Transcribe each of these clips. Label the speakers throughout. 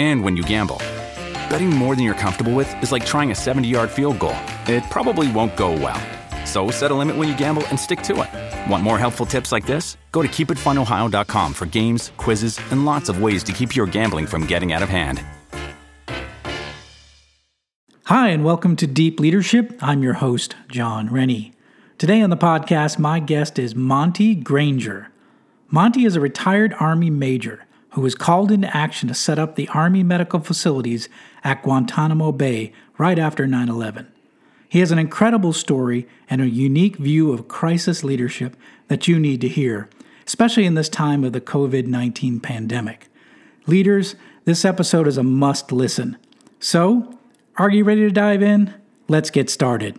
Speaker 1: and when you gamble. Betting more than you're comfortable with is like trying a 70 yard field goal. It probably won't go well. So set a limit when you gamble and stick to it. Want more helpful tips like this? Go to keepitfunohio.com for games, quizzes, and lots of ways to keep your gambling from getting out of hand.
Speaker 2: Hi, and welcome to Deep Leadership. I'm your host, John Rennie. Today on the podcast, my guest is Monty Granger. Monty is a retired Army major who was called into action to set up the Army medical facilities at Guantanamo Bay right after 9 11. He has an incredible story and a unique view of crisis leadership that you need to hear, especially in this time of the COVID 19 pandemic. Leaders, this episode is a must listen. So, are you ready to dive in? Let's get started.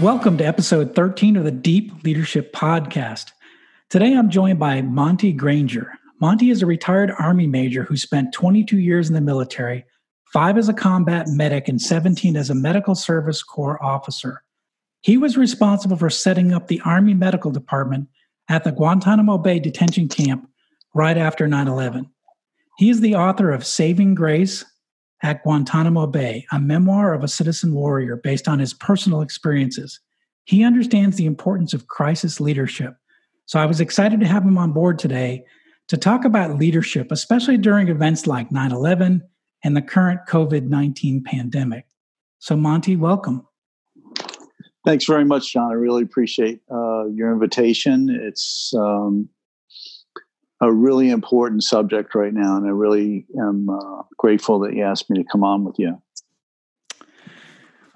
Speaker 2: Welcome to episode 13 of the Deep Leadership Podcast. Today I'm joined by Monty Granger. Monty is a retired Army major who spent 22 years in the military, five as a combat medic, and 17 as a Medical Service Corps officer. He was responsible for setting up the Army Medical Department at the Guantanamo Bay detention camp right after 9 11. He is the author of Saving Grace, at Guantanamo Bay, a memoir of a citizen warrior based on his personal experiences. He understands the importance of crisis leadership. So I was excited to have him on board today to talk about leadership, especially during events like 9 11 and the current COVID 19 pandemic. So, Monty, welcome.
Speaker 3: Thanks very much, John. I really appreciate uh, your invitation. It's um, a really important subject right now, and I really am uh, grateful that you asked me to come on with you.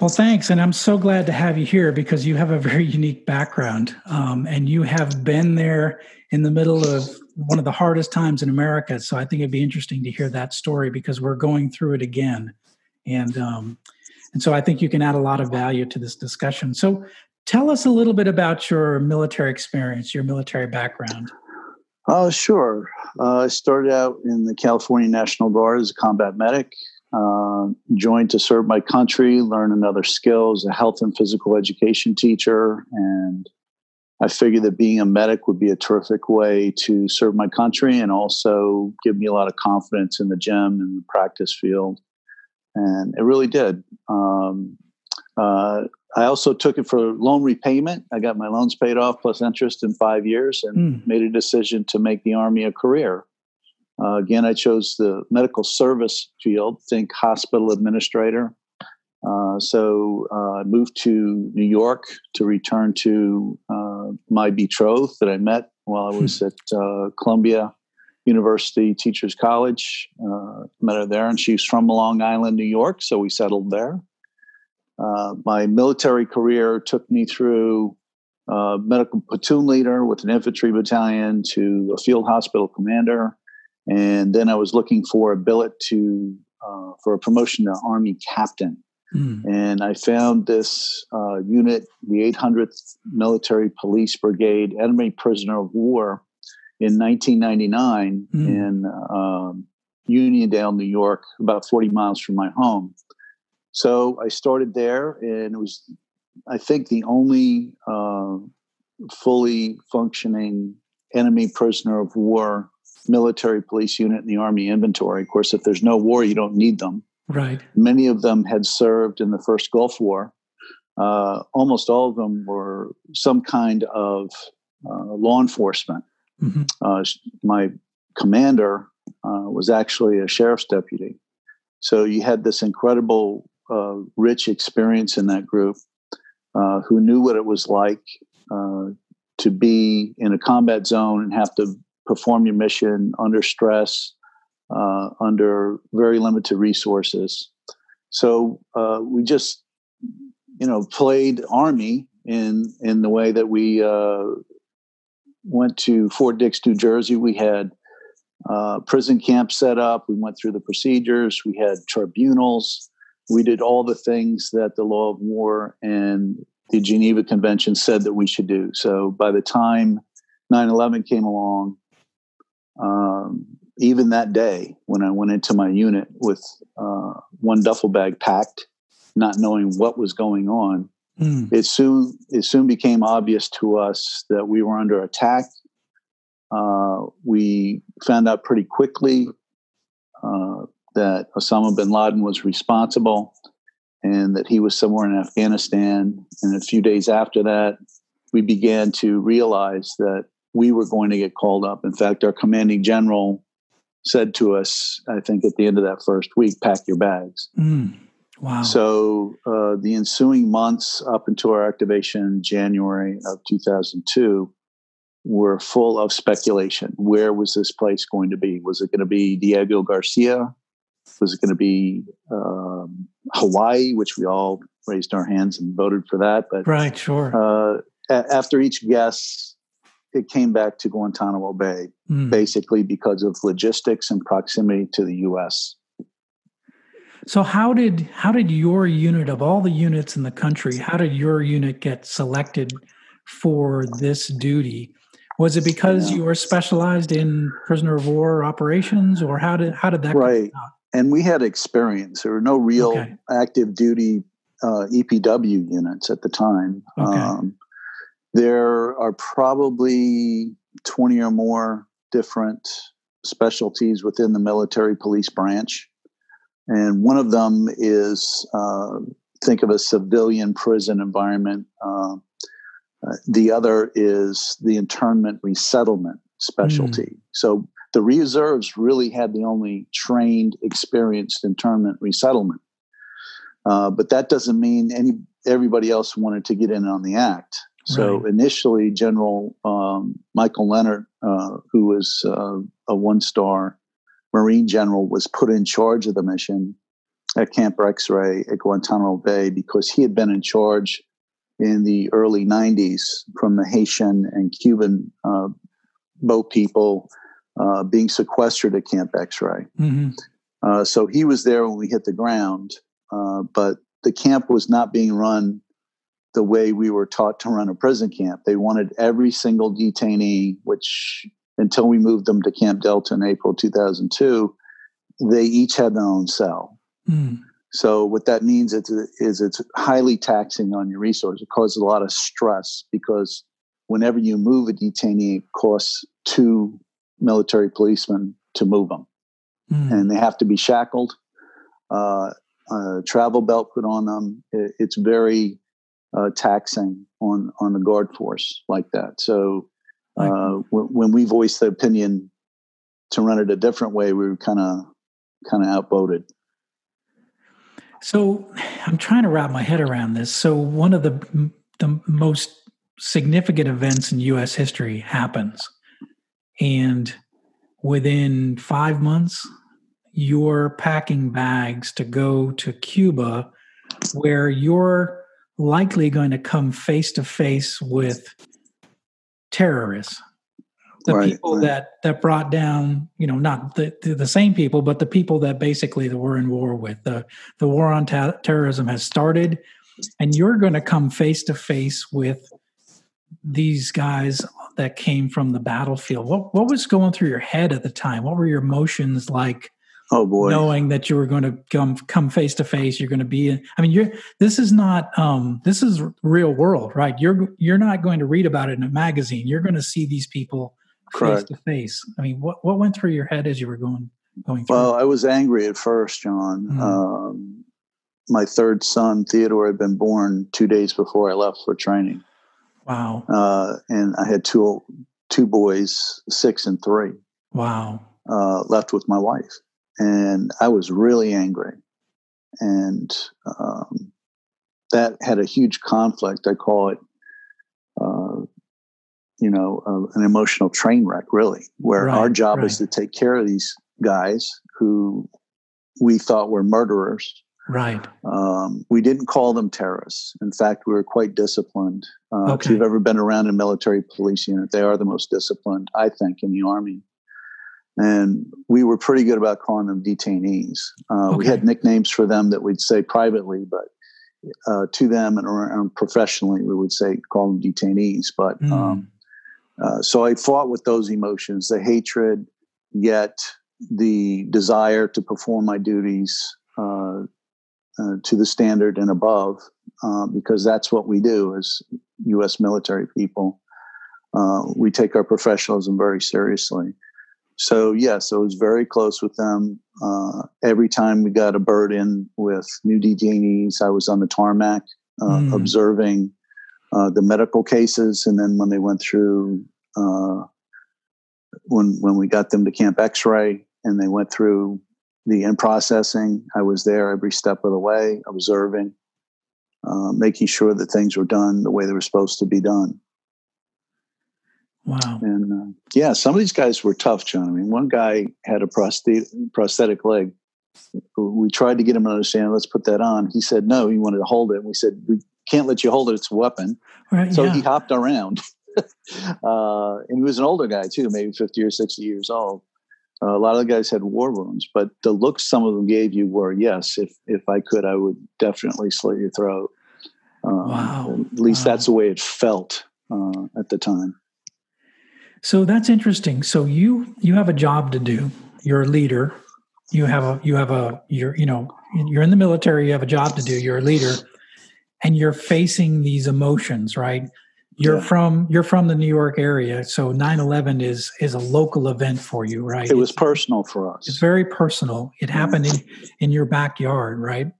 Speaker 2: Well, thanks. And I'm so glad to have you here because you have a very unique background. Um, and you have been there in the middle of one of the hardest times in America. So I think it'd be interesting to hear that story because we're going through it again. And, um, and so I think you can add a lot of value to this discussion. So tell us a little bit about your military experience, your military background.
Speaker 3: Oh, sure. Uh, I started out in the California National Guard as a combat medic. Uh, joined to serve my country, learn another skill as a health and physical education teacher, and I figured that being a medic would be a terrific way to serve my country and also give me a lot of confidence in the gym and the practice field. And it really did. Um, uh, I also took it for loan repayment. I got my loans paid off plus interest in five years and mm. made a decision to make the Army a career. Uh, again, I chose the medical service field, think hospital administrator. Uh, so uh, I moved to New York to return to uh, my betrothed that I met while I was hmm. at uh, Columbia University Teachers College. Uh, met her there, and she's from Long Island, New York, so we settled there. Uh, my military career took me through uh, medical platoon leader with an infantry battalion to a field hospital commander, and then I was looking for a billet to uh, for a promotion to army captain. Mm. And I found this uh, unit, the 800th Military Police Brigade, enemy prisoner of war, in 1999 mm. in um, Uniondale, New York, about 40 miles from my home. So I started there, and it was, I think, the only uh, fully functioning enemy prisoner of war military police unit in the Army inventory. Of course, if there's no war, you don't need them.
Speaker 2: Right.
Speaker 3: Many of them had served in the first Gulf War. uh, almost all of them were some kind of uh, law enforcement. Mm-hmm. Uh, my commander uh, was actually a sheriff's deputy. So you had this incredible, uh, rich experience in that group uh, who knew what it was like to be in a combat zone and have to perform your mission under stress, under very limited resources. So we just you know, played Army in in the way that we uh, went to Fort Dix, New Jersey. We had uh, prison camp set up. We went through the procedures. We had tribunals. We did all the things that the law of war and the Geneva Convention said that we should do. So by the time 9 11 came along, um, even that day when I went into my unit with uh, one duffel bag packed not knowing what was going on, mm. it soon it soon became obvious to us that we were under attack. Uh, we found out pretty quickly uh, that Osama bin Laden was responsible and that he was somewhere in Afghanistan. And a few days after that, we began to realize that we were going to get called up. In fact, our commanding general said to us, I think at the end of that first week, pack your bags. Mm.
Speaker 2: Wow.
Speaker 3: So uh, the ensuing months up until our activation in January of 2002 were full of speculation. Where was this place going to be? Was it going to be Diego Garcia? Was it going to be um, Hawaii, which we all raised our hands and voted for that?
Speaker 2: But right, sure.
Speaker 3: Uh, a- after each guess, it came back to Guantanamo Bay, mm. basically because of logistics and proximity to the U.S.
Speaker 2: So how did how did your unit of all the units in the country, how did your unit get selected for this duty? Was it because you were specialized in prisoner of war operations or how did how did that
Speaker 3: right? And we had experience. There were no real okay. active duty uh, EPW units at the time. Okay. Um, there are probably 20 or more different specialties within the military police branch. And one of them is uh, think of a civilian prison environment. Uh, uh, the other is the internment resettlement specialty. Mm. So the reserves really had the only trained, experienced internment resettlement. Uh, but that doesn't mean any everybody else wanted to get in on the act. So right. initially, General um, Michael Lehnert, uh, who was uh, a one-star Marine general was put in charge of the mission at Camp X Ray at Guantanamo Bay because he had been in charge in the early 90s from the Haitian and Cuban uh, boat people uh, being sequestered at Camp X Ray. Mm-hmm. Uh, so he was there when we hit the ground, uh, but the camp was not being run the way we were taught to run a prison camp. They wanted every single detainee, which until we moved them to Camp Delta in April 2002, they each had their own cell. Mm. So what that means is, is it's highly taxing on your resources. It causes a lot of stress because whenever you move a detainee, it costs two military policemen to move them, mm. and they have to be shackled. Uh, a travel belt put on them. It, it's very uh, taxing on on the guard force like that. So uh, when we voiced the opinion to run it a different way, we were kind of kind of outvoted.
Speaker 2: So I'm trying to wrap my head around this. So one of the the most significant events in U.S. history happens, and within five months, you're packing bags to go to Cuba, where you're likely going to come face to face with terrorists the right, people right. that that brought down you know not the, the same people but the people that basically that we're in war with the the war on ta- terrorism has started and you're going to come face to face with these guys that came from the battlefield what what was going through your head at the time what were your emotions like
Speaker 3: Oh boy!
Speaker 2: Knowing that you were going to come come face to face, you're going to be. I mean, you're. This is not. Um, this is real world, right? You're you're not going to read about it in a magazine. You're going to see these people face to face. I mean, what what went through your head as you were going going through?
Speaker 3: Well, I was angry at first, John. Mm-hmm. Um, my third son, Theodore, had been born two days before I left for training.
Speaker 2: Wow.
Speaker 3: Uh, and I had two two boys, six and three.
Speaker 2: Wow.
Speaker 3: Uh, left with my wife, and I was really angry, and um, that had a huge conflict. I call it, uh, you know, uh, an emotional train wreck, really, where
Speaker 2: Right,
Speaker 3: our job
Speaker 2: right.
Speaker 3: is to take care of these guys who we thought were murderers.
Speaker 2: Right.
Speaker 3: Um, we didn't call them terrorists. In fact, we were quite disciplined. Uh,
Speaker 2: Okay.
Speaker 3: If you've ever been around a military police unit, they are the most disciplined, I think, in the Army. And we were pretty good about calling them detainees. Uh, We had nicknames for them that we'd say privately, but uh, to them and around professionally, we would say call them detainees. But
Speaker 2: Mm.
Speaker 3: um, uh, so I fought with those emotions, the hatred, yet the desire to perform my duties uh, uh, to the standard and above, uh, because that's what we do as U.S. military people. Uh, we take our professionalism very seriously. So yes, I was very close with them. Uh, every time we got a bird in with new detainees, I was on the tarmac uh,
Speaker 2: Mm.
Speaker 3: observing uh, the medical cases, and then when they went through, uh, when when we got them to Camp X-ray, and they went through the in processing, I was there every step of the way, observing, uh, making sure that things were done the way they were supposed to be done.
Speaker 2: Wow.
Speaker 3: And uh, yeah, some of these guys were tough, John. I mean, one guy had a prosthetic, prosthetic leg. We tried to get him to understand, let's put that on. He said no, he wanted to hold it. We said, we can't let you hold it, it's a weapon.
Speaker 2: Right.
Speaker 3: So
Speaker 2: yeah.
Speaker 3: he hopped around. uh, and he was an older guy, too, maybe 50 or 60 years old. Uh, a lot of the guys had war wounds, but the looks some of them gave you were, yes, if, if I could, I would definitely slit your throat. Um,
Speaker 2: Wow.
Speaker 3: At least
Speaker 2: Wow.
Speaker 3: that's the way it felt uh, at the time.
Speaker 2: So that's interesting. So you you have a job to do. You're a leader. You have a you have a you're you know you're in the military. You have a job to do. You're a leader, and you're facing these emotions, right? You're
Speaker 3: Yeah.
Speaker 2: from you're from the New York area, so 9/11 is is a local event for you, right?
Speaker 3: It was
Speaker 2: It's-
Speaker 3: personal for us.
Speaker 2: It's very personal. It happened in in your backyard, right?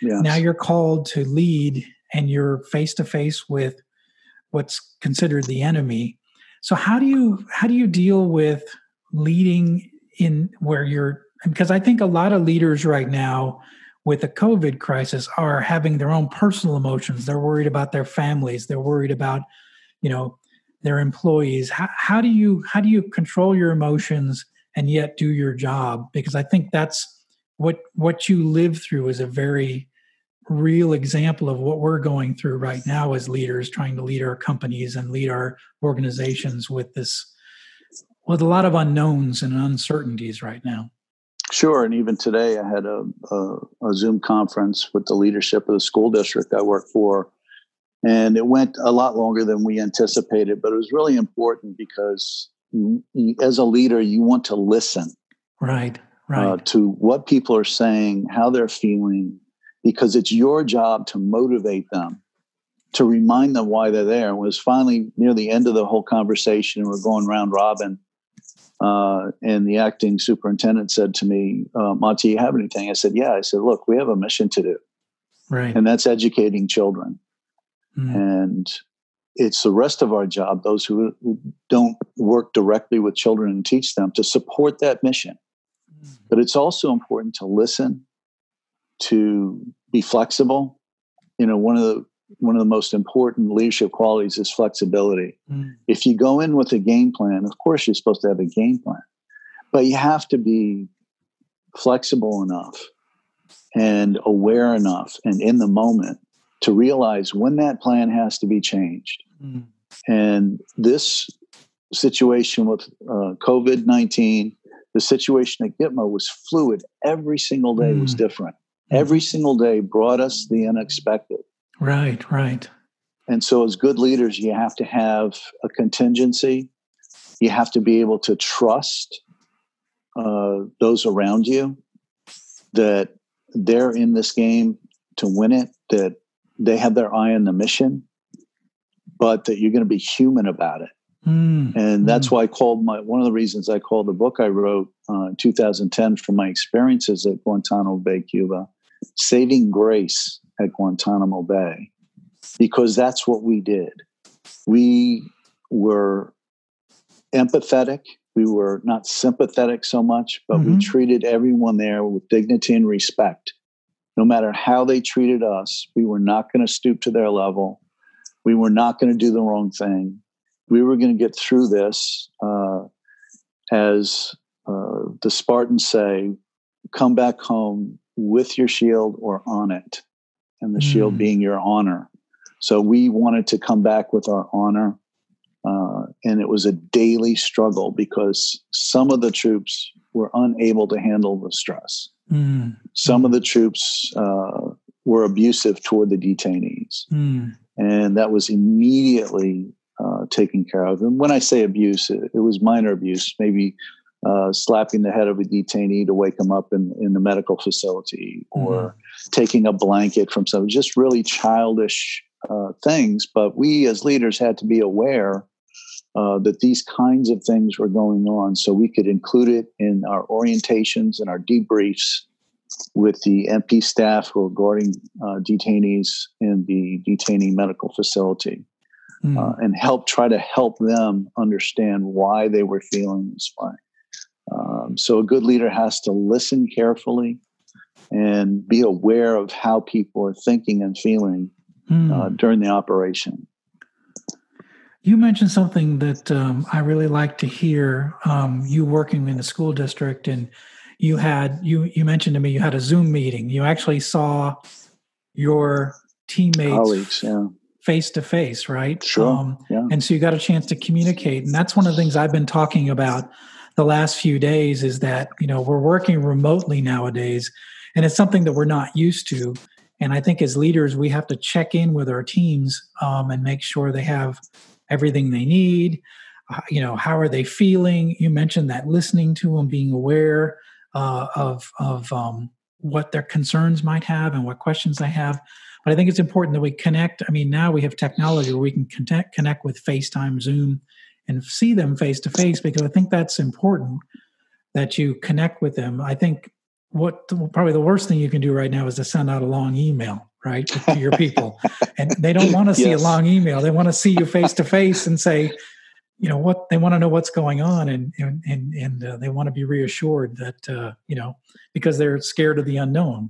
Speaker 3: Yes.
Speaker 2: Now you're called to lead, and you're face to face with what's considered the enemy. So how do you how do you deal with leading in where you're because I think a lot of leaders right now with the COVID crisis are having their own personal emotions. They're worried about their families. They're worried about, you know, their employees. How, how do you how do you control your emotions and yet do your job? Because I think that's what what you live through is a very real example of what we're going through right now as leaders trying to lead our companies and lead our organizations with this with a lot of unknowns and uncertainties right now
Speaker 3: Sure. And even today, I had a, a, a Zoom conference with the leadership of the school district I work for. And it went a lot longer than we anticipated, but it was really important because you, as a leader, you want to listen
Speaker 2: right right
Speaker 3: uh, to what people are saying, how they're feeling, because it's your job to motivate them, to remind them why they're there. It was finally near the end of the whole conversation, and we're going round robin. Uh, and the acting superintendent said to me, uh, Monty, you have anything? I said, Yeah. I said, Look, we have a mission to do,
Speaker 2: right
Speaker 3: and that's educating children.
Speaker 2: Mm.
Speaker 3: And it's the rest of our job, those who who don't work directly with children and teach them, to support that mission. But it's also important to listen, to be flexible. You know, one of the one of the most important leadership qualities is flexibility.
Speaker 2: Mm.
Speaker 3: If you go in with a game plan, of course you're supposed to have a game plan, but you have to be flexible enough and aware enough and in the moment to realize when that plan has to be changed.
Speaker 2: Mm.
Speaker 3: And this situation with uh, COVID 19, the situation at Gitmo was fluid. Every single day was
Speaker 2: Mm.
Speaker 3: different. Every single day brought us the unexpected.
Speaker 2: right right
Speaker 3: And so, as good leaders, you have to have a contingency. You have to be able to trust uh, those around you that they're in this game to win it, that they have their eye on the mission, but that you're going to be human about it.
Speaker 2: Mm.
Speaker 3: And that's why I called my one of the reasons I called the book I wrote uh, in 2010 from my experiences at Guantanamo Bay, Cuba, saving grace at Guantanamo Bay because that's what we did. We were empathetic. We were not sympathetic so much, but mm-hmm. we treated everyone there with dignity and respect. No matter how they treated us, we were not going to stoop to their level. We were not going to do the wrong thing. We were going to get through this uh, as uh, the Spartans say, come back home with your shield or on it, and the mm. shield being your honor. So we wanted to come back with our honor. Uh, and it was a daily struggle because some of the troops were unable to handle the stress. Mm. Some of the troops uh, were abusive toward the detainees. Mm. And that was immediately uh, taken care of. And when I say abuse, it, it was minor abuse, maybe uh, slapping the head of a detainee to wake him up in, in the medical facility or mm-hmm. taking a blanket from someone, just really childish uh, things. But we as leaders had to be aware uh, that these kinds of things were going on so we could include it in our orientations and our debriefs with the MP staff who are guarding uh, detainees in the detainee medical facility. Mm. and help try to help them understand why they were feeling this way. Um, so a good leader has to listen carefully and be aware of how people are thinking and feeling mm. uh, during the operation.
Speaker 2: You mentioned something that um, I really like to hear. Um, you working in the school district, and you had you you mentioned to me you had a Zoom meeting. You actually saw your teammates,
Speaker 3: colleagues,
Speaker 2: face to face, right?
Speaker 3: Sure. Um,
Speaker 2: yeah. And so you got a chance to communicate, and that's one of the things I've been talking about the last few days is that you know we're working remotely nowadays and it's something that we're not used to and i think as leaders we have to check in with our teams um, and make sure they have everything they need. Uh, you know how are they feeling? You mentioned that listening to them being aware uh, of of um, what their concerns might have and what questions they have. But i think it's important that we connect. I mean now we have technology where we can connect, connect with facetime zoom and see them face to face because I think that's important that you connect with them. I think what probably the worst thing you can do right now is to send out a long email, right, to your people. and they don't want to see yes. a long email. They want to see you face to face and say, you know what they want to know what's going on and and and, and uh, they want to be reassured that uh, you know because they're scared of the unknown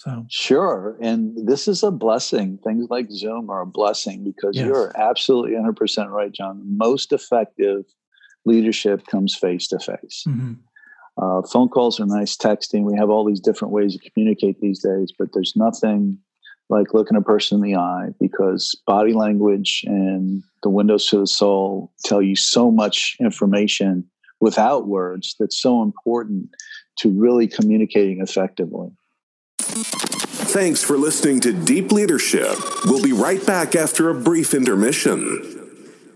Speaker 2: so
Speaker 3: sure, and this is a blessing. Things like Zoom are a blessing because yes. you're absolutely 100 percent right, John. Most effective leadership comes face to face. Phone calls are nice, texting. We have all these different ways to communicate these days, but there's nothing like looking a person in the eye because body language and the windows to the soul tell you so much information without words that's so important to really communicating effectively.
Speaker 4: Thanks for listening to Deep Leadership. We'll be right back after a brief intermission.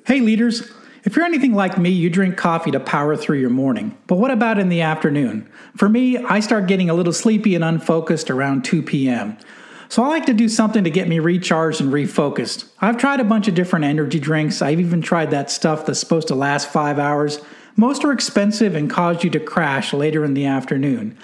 Speaker 2: Hey, leaders. If you're anything like me, you drink coffee to power through your morning. But what about in the afternoon? For me, I start getting a little sleepy and unfocused around 2 p.m. So I like to do something to get me recharged and refocused. I've tried a bunch of different energy drinks. I've even tried that stuff that's supposed to last five hours. Most are expensive and cause you to crash later in the afternoon.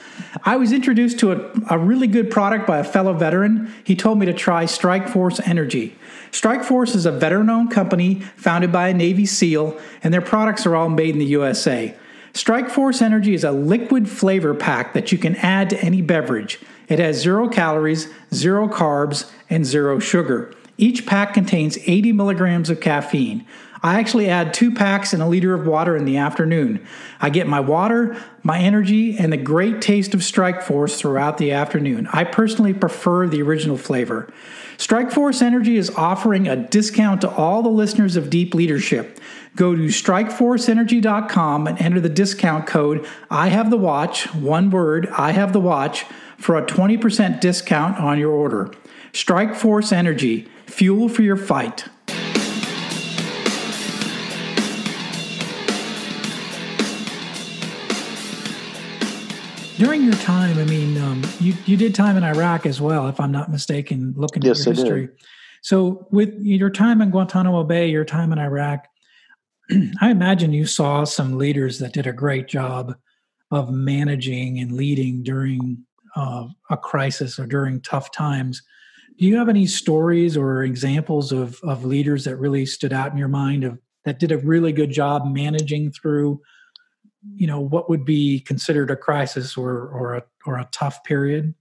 Speaker 2: I was introduced to a, a really good product by a fellow veteran. He told me to try Strike Force Energy. Strike Force is a veteran owned company founded by a Navy SEAL, and their products are all made in the USA. Strike Force Energy is a liquid flavor pack that you can add to any beverage. It has zero calories, zero carbs, and zero sugar. Each pack contains 80 milligrams of caffeine. I actually add two packs and a liter of water in the afternoon. I get my water, my energy, and the great taste of Strike Force throughout the afternoon. I personally prefer the original flavor. Strike Force Energy is offering a discount to all the listeners of Deep Leadership. Go to strikeforceenergy.com and enter the discount code I have the watch, one word, I have the watch, for a 20% discount on your order. Strike Force Energy, fuel for your fight. during your time, I mean, um, you you did time in Iraq as well, if I'm not mistaken. Looking
Speaker 3: yes,
Speaker 2: at your history, so with your time in Guantanamo Bay, your time in Iraq, I imagine you saw some leaders that did a great job of managing and leading during uh, a crisis or during tough times. Do you have any stories or examples of, of leaders that really stood out in your mind of that did a really good job managing through, you know, what would be considered a crisis or or a or a tough period?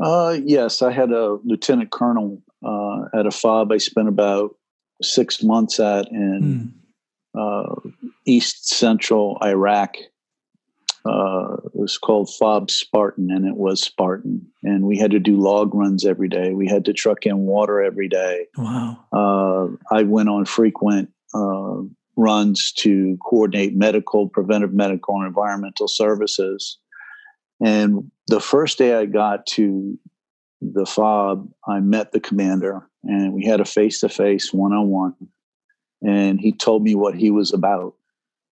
Speaker 3: Uh, yes, I had a lieutenant colonel uh, at a FOB. I spent about six months at in mm. uh, East Central Iraq. Uh, it was called FOB Spartan, and it was Spartan. And we had to do log runs every day. We had to truck in water every day.
Speaker 2: Wow.
Speaker 3: Uh, I went on frequent uh, runs to coordinate medical, preventive medical, and environmental services. And the first day I got to the FOB, I met the commander and we had a face to face, one on one. And he told me what he was about.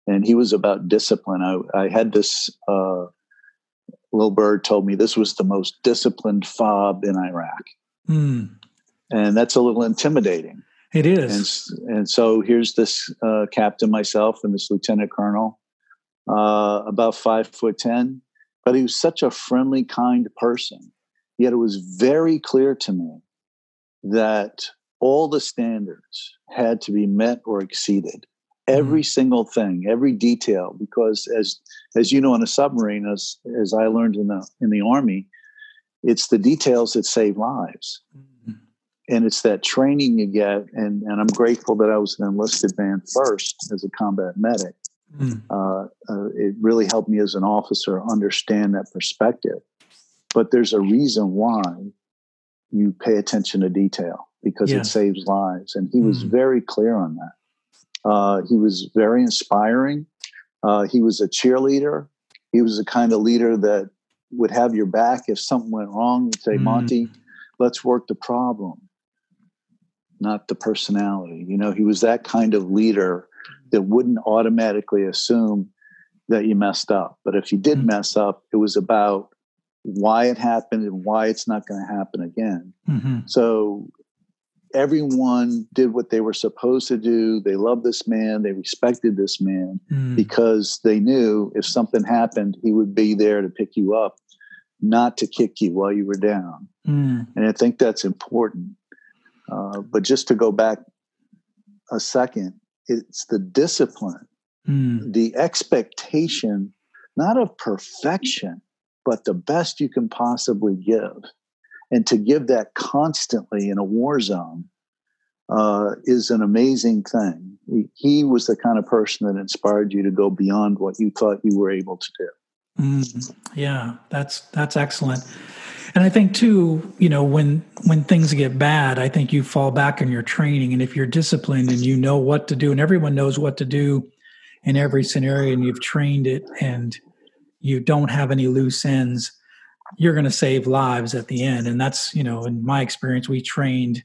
Speaker 3: And he was about discipline. I, I had this uh, little bird told me this was the most disciplined FOB in Iraq.
Speaker 2: Mm.
Speaker 3: And that's a little intimidating.
Speaker 2: It is.
Speaker 3: And, and so here's this uh, captain, myself, and this lieutenant colonel, uh, about five foot 10. But he was such a friendly, kind person. Yet it was very clear to me that all the standards had to be met or exceeded. Every mm. single thing, every detail, because as as you know, in a submarine, as as I learned in the in the army, it's the details that save lives. Mm. And it's that training you get, and, and I'm grateful that I was an enlisted man first as a combat medic. Mm. Uh, uh, it really helped me as an officer understand that perspective. But there's a reason why you pay attention to detail because yes. it saves lives. And he was mm. very clear on that. Uh, he was very inspiring. Uh, he was a cheerleader. He was the kind of leader that would have your back if something went wrong. He'd say, mm. Monty, let's work the problem, not the personality. You know, he was that kind of leader that wouldn't automatically assume that you messed up. But if you did mm. mess up, it was about why it happened and why it's not going to happen again.
Speaker 2: Mm-hmm.
Speaker 3: So everyone did what they were supposed to do. They loved this man, they respected this man mm. because they knew if something happened, he would be there to pick you up, not to kick you while you were down.
Speaker 2: Mm.
Speaker 3: And I think that's important. Uh, but just to go back a second, it's the discipline,
Speaker 2: mm.
Speaker 3: the expectation, not of perfection, but the best you can possibly give. And to give that constantly in a war zone uh, is an amazing thing. He, was the kind of person that inspired you to go beyond what you thought you were able to do.
Speaker 2: Mm, yeah, that's that's excellent. And I think too, you know, when when things get bad, I think you fall back on your training. And if you're disciplined and you know what to do, and everyone knows what to do in every scenario, and you've trained it, and you don't have any loose ends, you're going to save lives at the end. And that's, you know, in my experience, we trained,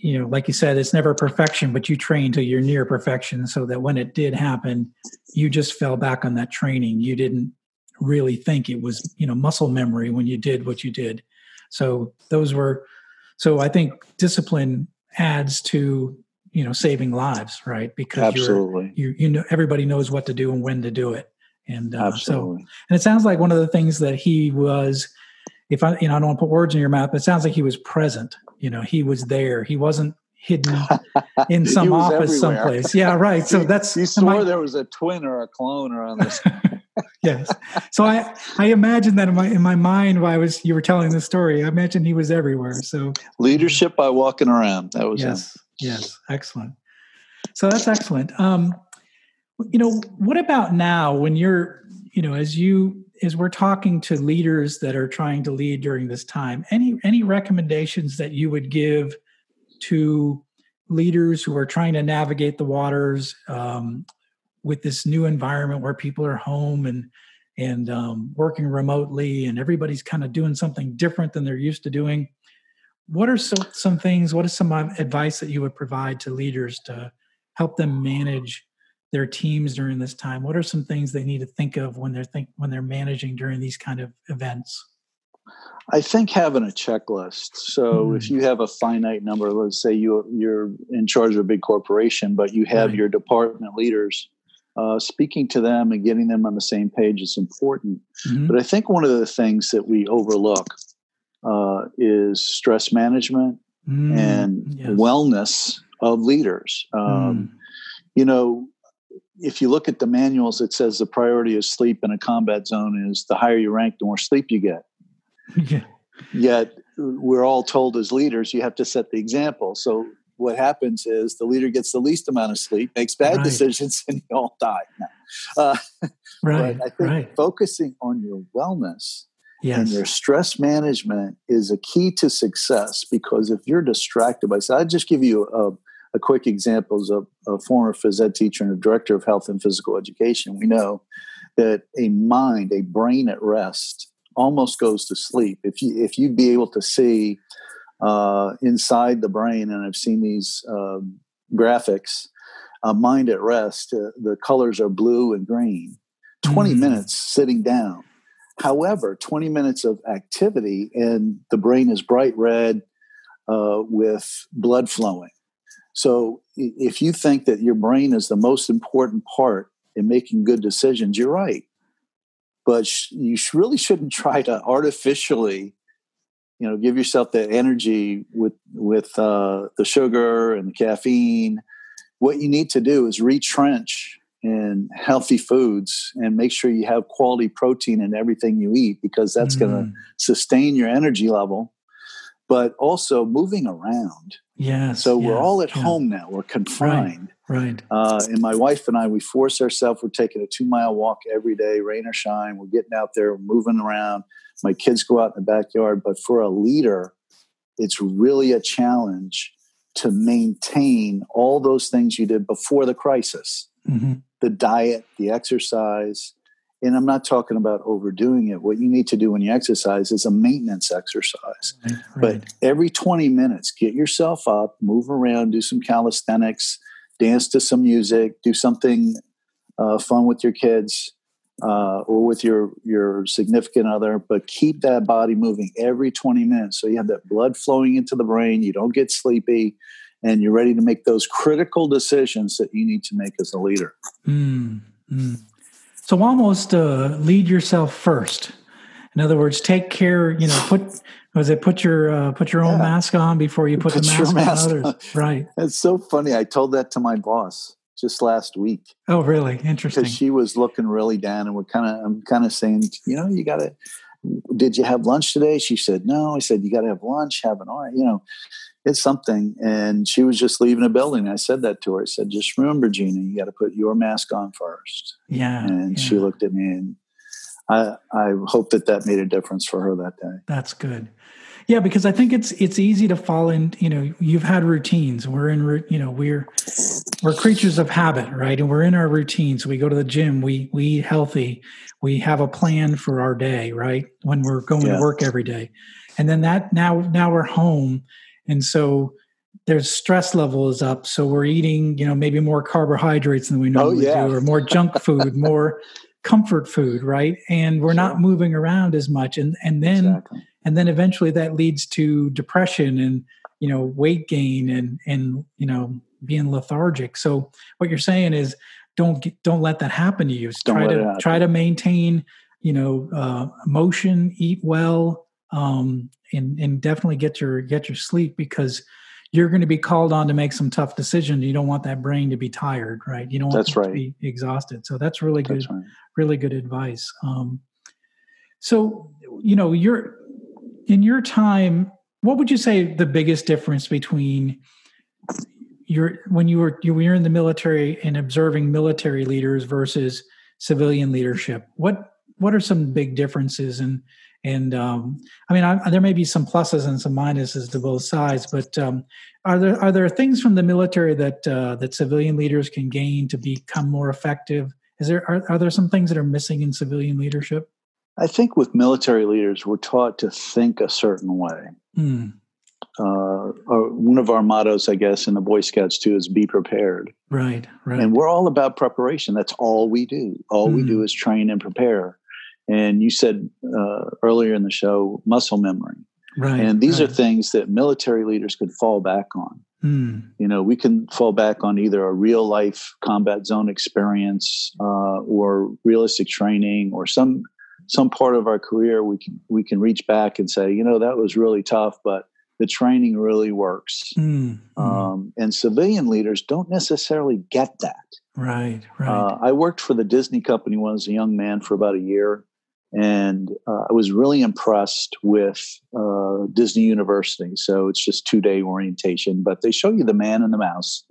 Speaker 2: you know, like you said, it's never perfection, but you train till you're near perfection so that when it did happen, you just fell back on that training. You didn't really think it was, you know, muscle memory when you did what you did. So those were, so I think discipline adds to you know saving lives right because
Speaker 3: absolutely
Speaker 2: you you know everybody knows what to do and when to do it and uh, so, and it sounds like one of the things that he was, if I, you know, I don't want to put words in your mouth, but it sounds like he was present. You know, he was there. He wasn't hidden in some office everywhere. someplace. Yeah, right. So that's
Speaker 3: you swore there was a twin or a clone around this.
Speaker 2: yes. So I I imagine that in my in my mind while I was you were telling the story, I imagine he was everywhere. So
Speaker 3: leadership by walking around. That was
Speaker 2: yes, him. yes, excellent. So that's excellent. Um, you know what about now when you're you know as you as we're talking to leaders that are trying to lead during this time any any recommendations that you would give to leaders who are trying to navigate the waters um, with this new environment where people are home and and um, working remotely and everybody's kind of doing something different than they're used to doing? What are some, some things what is some advice that you would provide to leaders to help them manage their teams during this time? What are some things they need to think of when they're think when they're managing during these kind of events?
Speaker 3: I think having a checklist. So mm. if you have a finite number, let's say you you're in charge of a big corporation, but you have right. your department leaders uh, speaking to them and getting them on the same page is important. Mm-hmm. But I think one of the things that we overlook uh, is stress management mm, and yes. wellness of leaders. Um, mm. You know, if you look at the manuals, it says the priority of sleep in a combat zone is the higher you rank, the more sleep you get. Yeah. Yet we're all told as leaders, you have to set the example. So what happens is the leader gets the least amount of sleep, makes bad right. decisions, and you all die. Uh, right. I think right. focusing on your wellness yes. and your stress management is a key to success because if you're distracted by, so I'll just give you a, quick example as a, a former phys ed teacher and a director of health and physical education. We know that a mind, a brain at rest, almost goes to sleep. If you if you'd be able to see uh, inside the brain, and I've seen these um, graphics, a mind at rest, uh, the colors are blue and green. Twenty mm. minutes sitting down. However, twenty minutes of activity, and the brain is bright red uh, with blood flowing. So, if you think that your brain is the most important part in making good decisions, you're right. But you really shouldn't try to artificially you know give yourself that energy with with uh, the sugar and the caffeine. What you need to do is retrench in healthy foods and make sure you have quality protein in everything you eat because that's mm. going to sustain your energy level. But also moving around
Speaker 2: yeah
Speaker 3: so
Speaker 2: yes,
Speaker 3: we're all at yeah. home now we're confined
Speaker 2: Right.
Speaker 3: Uh, and my wife and I, we force ourselves. We're taking a two mile walk every day, rain or shine. We're getting out there, moving around. My kids go out in the backyard. But for a leader, it's really a challenge to maintain all those things you did before the crisis mm-hmm. the diet, the exercise. And I'm not talking about overdoing it. What you need to do when you exercise is a maintenance exercise. Right. But every 20 minutes, get yourself up, move around, do some calisthenics dance to some music, do something uh, fun with your kids uh, or with your your significant other, but keep that body moving every 20 minutes so you have that blood flowing into the brain. You don't get sleepy, and you're ready to make those critical decisions that you need to make as a leader.
Speaker 2: Mm, mm. So almost uh, lead yourself first. In other words, take care. You know, put was it put your uh, put your own yeah. mask on before you put, put the mask, mask on others? On. Right.
Speaker 3: It's so funny. I told that to my boss just last week.
Speaker 2: Oh, really? Interesting.
Speaker 3: Because she was looking really down, and we're kind of I'm kind of saying, you know, you got to. Did you have lunch today? She said no. I said you got to have lunch. Have an all you know. It's something, and she was just leaving the building. I said that to her. I said, "Just remember, Gina, you got to put your mask on first.
Speaker 2: Yeah.
Speaker 3: And
Speaker 2: yeah.
Speaker 3: she looked at me, and I I hope that that made a difference for her that day.
Speaker 2: That's good. Yeah, because I think it's it's easy to fall in. You know, you've had routines. We're in. You know, we're we're creatures of habit, right? And we're in our routines. We go to the gym. We we eat healthy. We have a plan for our day, right? When we're going yeah. to work every day, and then that now now we're home, and so there's stress level is up. So we're eating, you know, maybe more carbohydrates than we oh, normally oh, yeah. do, or more junk food, more comfort food, right? And we're sure. not moving around as much, and and then. Exactly and then eventually that leads to depression and you know weight gain and and you know being lethargic so what you're saying is don't get, don't let that happen to you
Speaker 3: don't
Speaker 2: try to try to maintain you know uh, motion eat well um, and and definitely get your get your sleep because you're going to be called on to make some tough decisions you don't want that brain to be tired right you don't want
Speaker 3: that's right. to
Speaker 2: be exhausted so that's really good right. really good advice um, so you know you're in your time, what would you say the biggest difference between your when you were you were in the military and observing military leaders versus civilian leadership? What what are some big differences and and um, I mean I, there may be some pluses and some minuses to both sides, but um, are there are there things from the military that uh, that civilian leaders can gain to become more effective? Is there are, are there some things that are missing in civilian leadership?
Speaker 3: I think with military leaders, we're taught to think a certain way. Mm. Uh, one of our mottos, I guess, in the Boy Scouts too, is "Be prepared."
Speaker 2: Right, right.
Speaker 3: And we're all about preparation. That's all we do. All mm. we do hmm. is train and prepare. And you said uh, earlier in the show, muscle memory.
Speaker 2: Right.
Speaker 3: And these
Speaker 2: right.
Speaker 3: are things that military leaders could fall back on. Mm. You know, we can fall back on either a real life combat zone experience uh, or realistic training or some some part of our career we can we can reach back and say, you know, that was really tough, but the training really works. Mm. Um, and civilian leaders don't necessarily get that.
Speaker 2: Right, right.
Speaker 3: Uh, I worked for the Disney company when I was a young man for about a year, and uh, I was really impressed with uh, Disney University. So it's just two day orientation, but they show you the Man and the Mouse,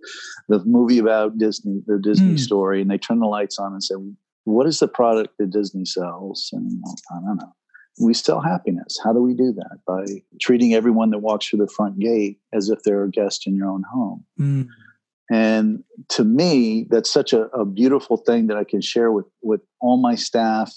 Speaker 3: the movie about Disney, the Disney mm. story, and they turn the lights on and say, "What is the product that Disney sells?" And I don't know. We sell happiness. How do we do that? By treating everyone that walks through the front gate as if they're a guest in your own home. Mm. And to me, that's such a, a beautiful thing that I can share with with all my staff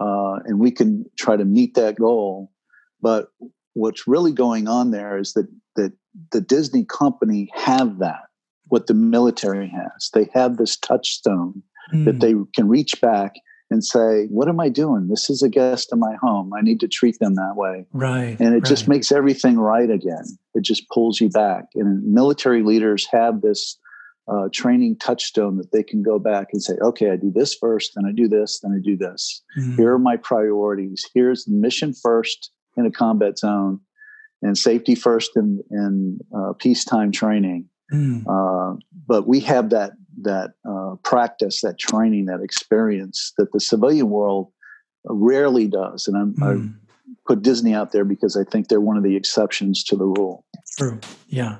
Speaker 3: uh, and we can try to meet that goal. But what's really going on there is that that the Disney company have that what the military has. They have this touchstone mm. that hmm. they can reach back and say, "What am I doing? This is a guest in my home. I need to treat them that way."
Speaker 2: Right.
Speaker 3: And it
Speaker 2: right.
Speaker 3: just makes everything right again. It just pulls you back. And military leaders have this uh, training touchstone that they can go back and say, okay, I do this first, then I do this, then I do this. Mm-hmm. Here are my priorities. Here's the mission first in a combat zone, and safety first in, in uh, peacetime training. Mm. Uh, but we have that that uh, practice, that training, that experience that the civilian world rarely does. And mm. I put Disney out there because I think they're one of the exceptions to the rule.
Speaker 2: True. Yeah.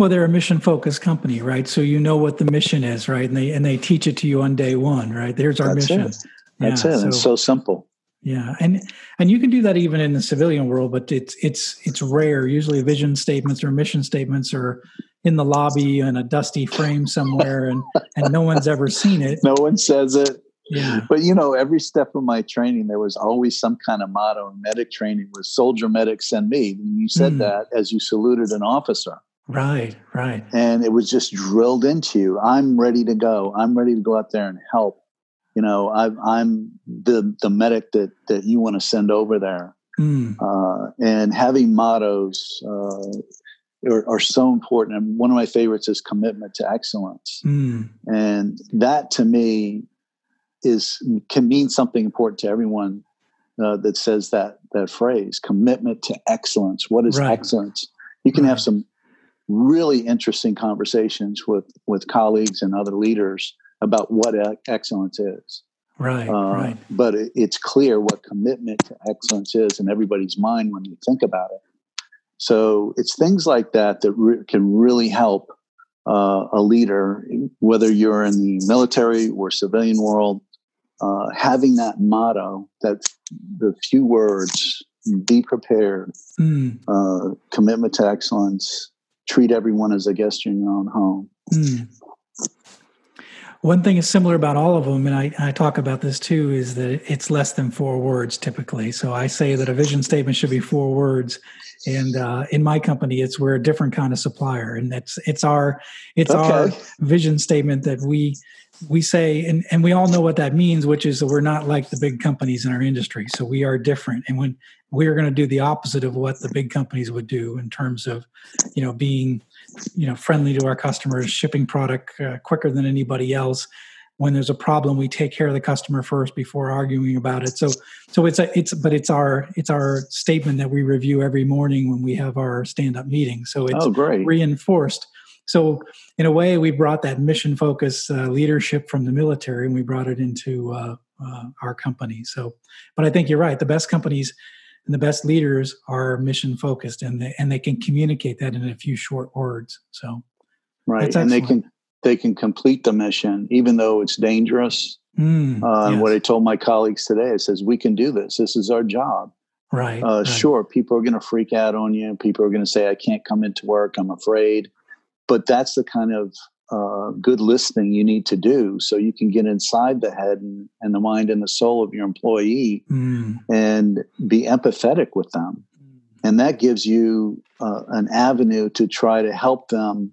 Speaker 2: Well, they're a mission focused company, right? So you know what the mission is, right? And they and they teach it to you on day one, right? There's our
Speaker 3: That's
Speaker 2: mission.
Speaker 3: It. That's yeah, it. So, it's so simple.
Speaker 2: Yeah, and and you can do that even in the civilian world, but it's it's it's rare. Usually, vision statements or mission statements are in the lobby in a dusty frame somewhere, and and no one's ever seen it.
Speaker 3: No one says it.
Speaker 2: Yeah.
Speaker 3: But you know, every step of my training, there was always some kind of motto. In medic training was "Soldier Medic Send Me." And you said mm. that as you saluted an officer.
Speaker 2: Right, right.
Speaker 3: And it was just drilled into you. I'm ready to go. I'm ready to go out there and help. You know, I, I'm the the medic that that you want to send over there. Mm. Uh, and having mottos uh, are, are, so important. And one of my favorites is commitment to excellence. Mm. And that to me is can mean something important to everyone uh, that says that that phrase commitment to excellence. What is right. excellence? You can right. have some really interesting conversations with with colleagues and other leaders about what excellence is.
Speaker 2: Right, uh, right.
Speaker 3: But it, it's clear what commitment to excellence is in everybody's mind when you think about it. So it's things like that that re- can really help uh, a leader, whether you're in the military or civilian world, uh, having that motto, that the few words, be prepared, mm. commitment to excellence, treat everyone as a guest in your own home. Mm.
Speaker 2: One thing is similar about all of them, and I, I, talk about this too, is that it's less than four words typically. So I say that a vision statement should be four words, and uh, in my company, it's we're a different kind of supplier, and it's it's our it's okay. our vision statement that we we say, and, and we all know what that means, which is that we're not like the big companies in our industry. So we are different. And when we're going to do the opposite of what the big companies would do in terms of, you know, being, you know, friendly to our customers, shipping product uh, quicker than anybody else. When there's a problem, we take care of the customer first before arguing about it. So, so it's a, it's, but it's our, it's our statement that we review every morning when we have our stand up meeting. So it's
Speaker 3: oh, great.
Speaker 2: reinforced so, in a way, we brought that mission focus uh, leadership from the military and we brought it into uh, uh, our company. So, but I think you're right. The best companies and the best leaders are mission focused and they, and they can communicate that in a few short words. So,
Speaker 3: right. And they can, they can complete the mission even though it's dangerous. Mm, uh, yes. What I told my colleagues today, it says, we can do this. This is our job.
Speaker 2: Right, uh, right.
Speaker 3: Sure, people are going to freak out on you. People are going to say, I can't come into work. I'm afraid but that's the kind of uh, good listening you need to do so you can get inside the head and, and the mind and the soul of your employee mm. and be empathetic with them and that gives you uh, an avenue to try to help them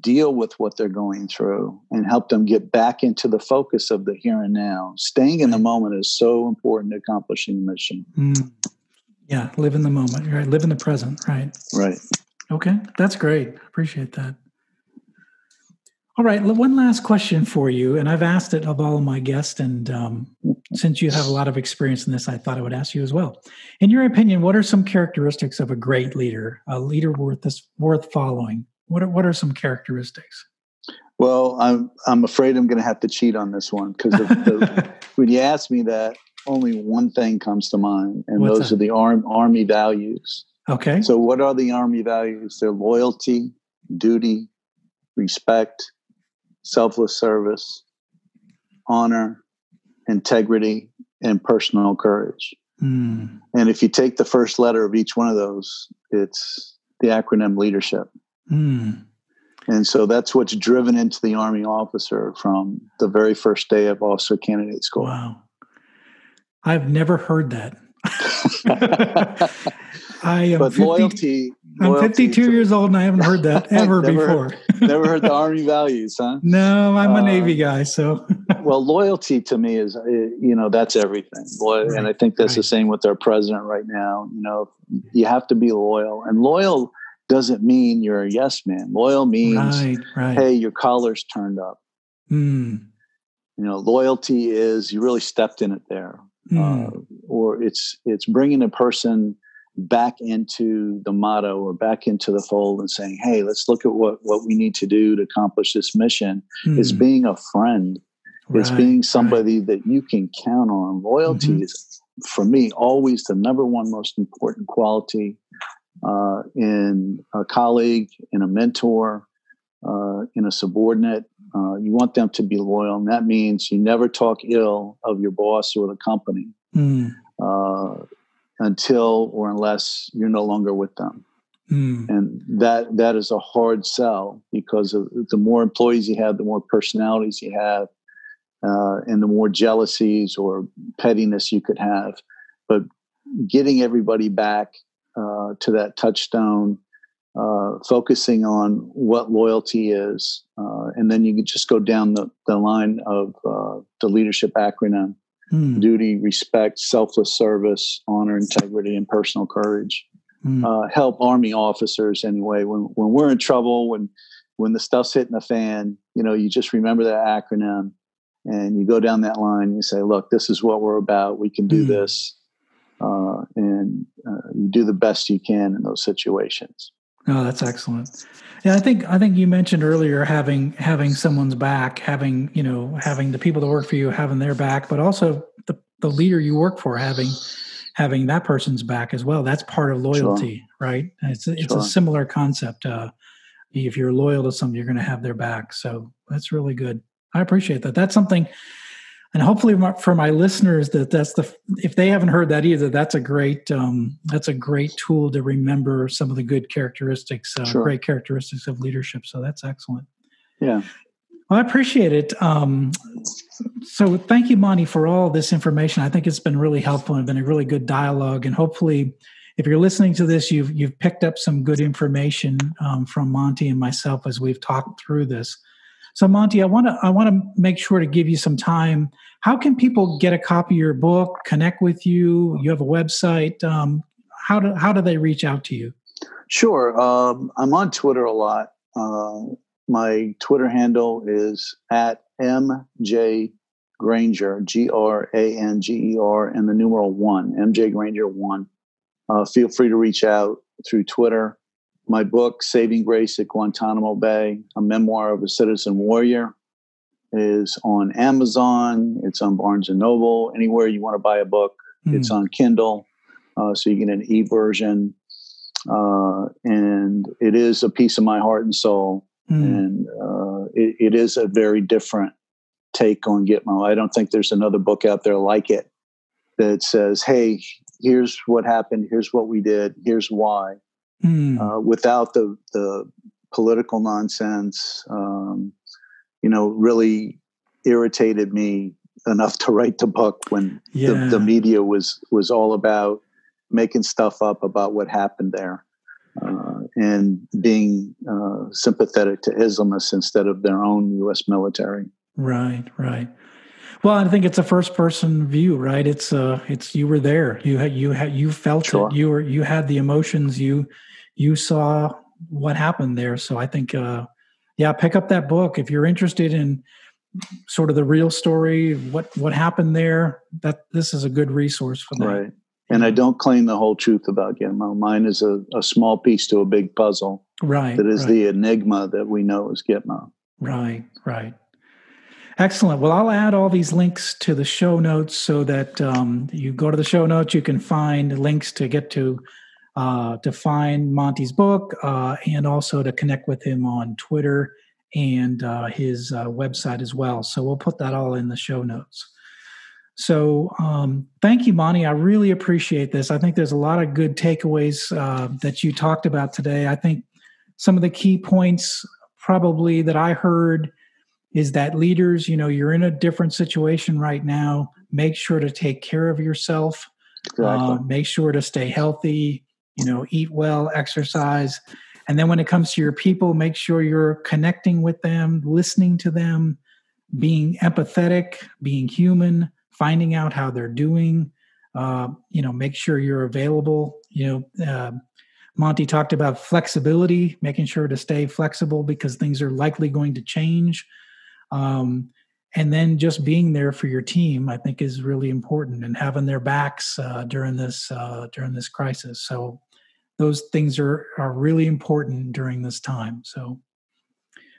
Speaker 3: deal with what they're going through and help them get back into the focus of the here and now staying in the moment is so important to accomplishing the mission
Speaker 2: mm. yeah live in the moment right live in the present right
Speaker 3: right
Speaker 2: Okay, that's great. Appreciate that. All right, one last question for you, and I've asked it of all of my guests, and um, since you have a lot of experience in this, I thought I would ask you as well. In your opinion, what are some characteristics of a great leader, a leader worth this worth following? What are, what are some characteristics?
Speaker 3: Well, I'm I'm afraid I'm going to have to cheat on this one because when you ask me that, only one thing comes to mind, and What's those that? are the arm, army values.
Speaker 2: Okay.
Speaker 3: So, what are the army values? They're loyalty, duty, respect, selfless service, honor, integrity, and personal courage. Mm. And if you take the first letter of each one of those, it's the acronym leadership. Mm. And so that's what's driven into the Army officer from the very first day of officer candidate school.
Speaker 2: Wow. I've never heard that. I am
Speaker 3: but 50, loyalty,
Speaker 2: I'm 52 to, years old and I haven't heard that ever
Speaker 3: never
Speaker 2: before.
Speaker 3: Never heard the Army values, huh?
Speaker 2: No, I'm a uh, Navy guy. So,
Speaker 3: well, loyalty to me is, uh, you know, that's everything. Right, and I think that's right. the same with our president right now. You know, you have to be loyal, and loyal doesn't mean you're a yes man. Loyal means, right, hey, your collar's turned up. Mm. You know, loyalty is you really stepped in it there, mm. uh, or it's it's bringing a person back into the motto or back into the fold and saying, "Hey, let's look at what what we need to do to accomplish this mission." Mm. Is being a friend. Right, it's being somebody right. that you can count on. Loyalty mm-hmm. is, for me, always the number one most important quality uh, in a colleague, in a mentor, uh, in a subordinate. Uh, you want them to be loyal, and that means you never talk ill of your boss or the company. Mm until or unless you're no longer with them. Mm. And that that is a hard sell because of, the more employees you have, the more personalities you have, uh, and the more jealousies or pettiness you could have. But getting everybody back uh, to that touchstone, uh, focusing on what loyalty is, uh, and then you can just go down the, the line of uh, the leadership acronym mm. duty, respect, selfless service, honor, integrity, and personal courage. Mm. Uh, help Army officers anyway. When when we're in trouble, when when the stuff's hitting the fan, you know, you just remember that acronym and you go down that line and you say, look, this is what we're about. We can do mm. this. Uh, and uh, you do the best you can in those situations.
Speaker 2: Oh, that's excellent. Yeah, I think I think you mentioned earlier having having someone's back, having you know having the people that work for you having their back, but also the the leader you work for having having that person's back as well. That's part of loyalty, sure. right? It's a, it's sure. a similar concept. Uh, if you're loyal to somebody, you're going to have their back. So that's really good. I appreciate that. That's something and hopefully for my listeners that that's the if they haven't heard that either that's a great um, that's a great tool to remember some of the good characteristics uh, sure. great characteristics of leadership. So that's excellent.
Speaker 3: Yeah.
Speaker 2: Well i appreciate it. Um, so thank you monty for all this information. I think it's been really helpful and been a really good dialogue. And hopefully if you're listening to this you've you've picked up some good information um, from monty and myself as we've talked through this so Monty, I want to I want to make sure to give you some time. How can people get a copy of your book, connect with you? You have a website. Um, how do how do they reach out to you?
Speaker 3: Sure, um, I'm on Twitter a lot. Uh, my Twitter handle is at mj Granger, G R A N G E R, and the numeral one, MJ Granger one. Uh, feel free to reach out through Twitter my book, Saving Grace at Guantanamo Bay, a memoir of a citizen warrior, is on Amazon. It's on Barnes and Noble. Anywhere you want to buy a book, mm. it's on Kindle. Uh, so you get an e version. Uh, and it is a piece of my heart and soul. Mm. And uh, it, it is a very different take on Gitmo. I don't think there's another book out there like it that says, hey, here's what happened, here's what we did, here's why mm. uh, without the the political nonsense. Um, you know, really irritated me enough to write the book when yeah. the, the, media was was all about making stuff up about what happened there uh, and being uh, sympathetic to Islamists instead of their own U.S. military.
Speaker 2: Right, right. Well, I think it's a first person view, right? It's uh, it's you were there, you had you had you felt sure. it, you were you had the emotions, you you saw what happened there. So I think, uh, yeah, pick up that book if you're interested in sort of the real story, what what happened there. That this is a good resource for that.
Speaker 3: Right. And I don't claim the whole truth about Gitmo. Mine is a, a small piece to a big puzzle.
Speaker 2: Right.
Speaker 3: That is
Speaker 2: right.
Speaker 3: the enigma that we know is Gitmo.
Speaker 2: Right. Right. Excellent. Well, I'll add all these links to the show notes so that um, you go to the show notes. You can find links to get to uh, to find Monty's book uh, and also to connect with him on Twitter and uh, his uh, website as well. So we'll put that all in the show notes. So um, thank you, Monty. I really appreciate this. I think there's a lot of good takeaways uh, that you talked about today. I think some of the key points probably that I heard is that leaders, you know, you're in a different situation right now. Make sure to take care of yourself. Exactly. Uh, make sure to stay healthy, you know, eat well, exercise. And then when it comes to your people, make sure you're connecting with them, listening to them, being empathetic, being human, finding out how they're doing. Uh, you know, make sure you're available. You know, uh, Monty talked about flexibility, making sure to stay flexible because things are likely going to change. Um, and then just being there for your team, I think, is really important, and having their backs uh, during this uh, during this crisis. So those things are are really important during this time. So,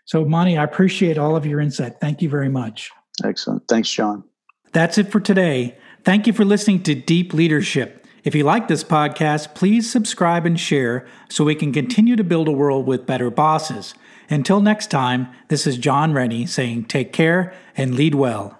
Speaker 2: so Monty, I appreciate all of your insight. Thank you very much.
Speaker 3: Excellent. Thanks, John.
Speaker 2: That's it for today. Thank you for listening to Deep Leadership. If you like this podcast, please subscribe and share so we can continue to build a world with better bosses. Until next time, this is John Rennie saying take care and lead well.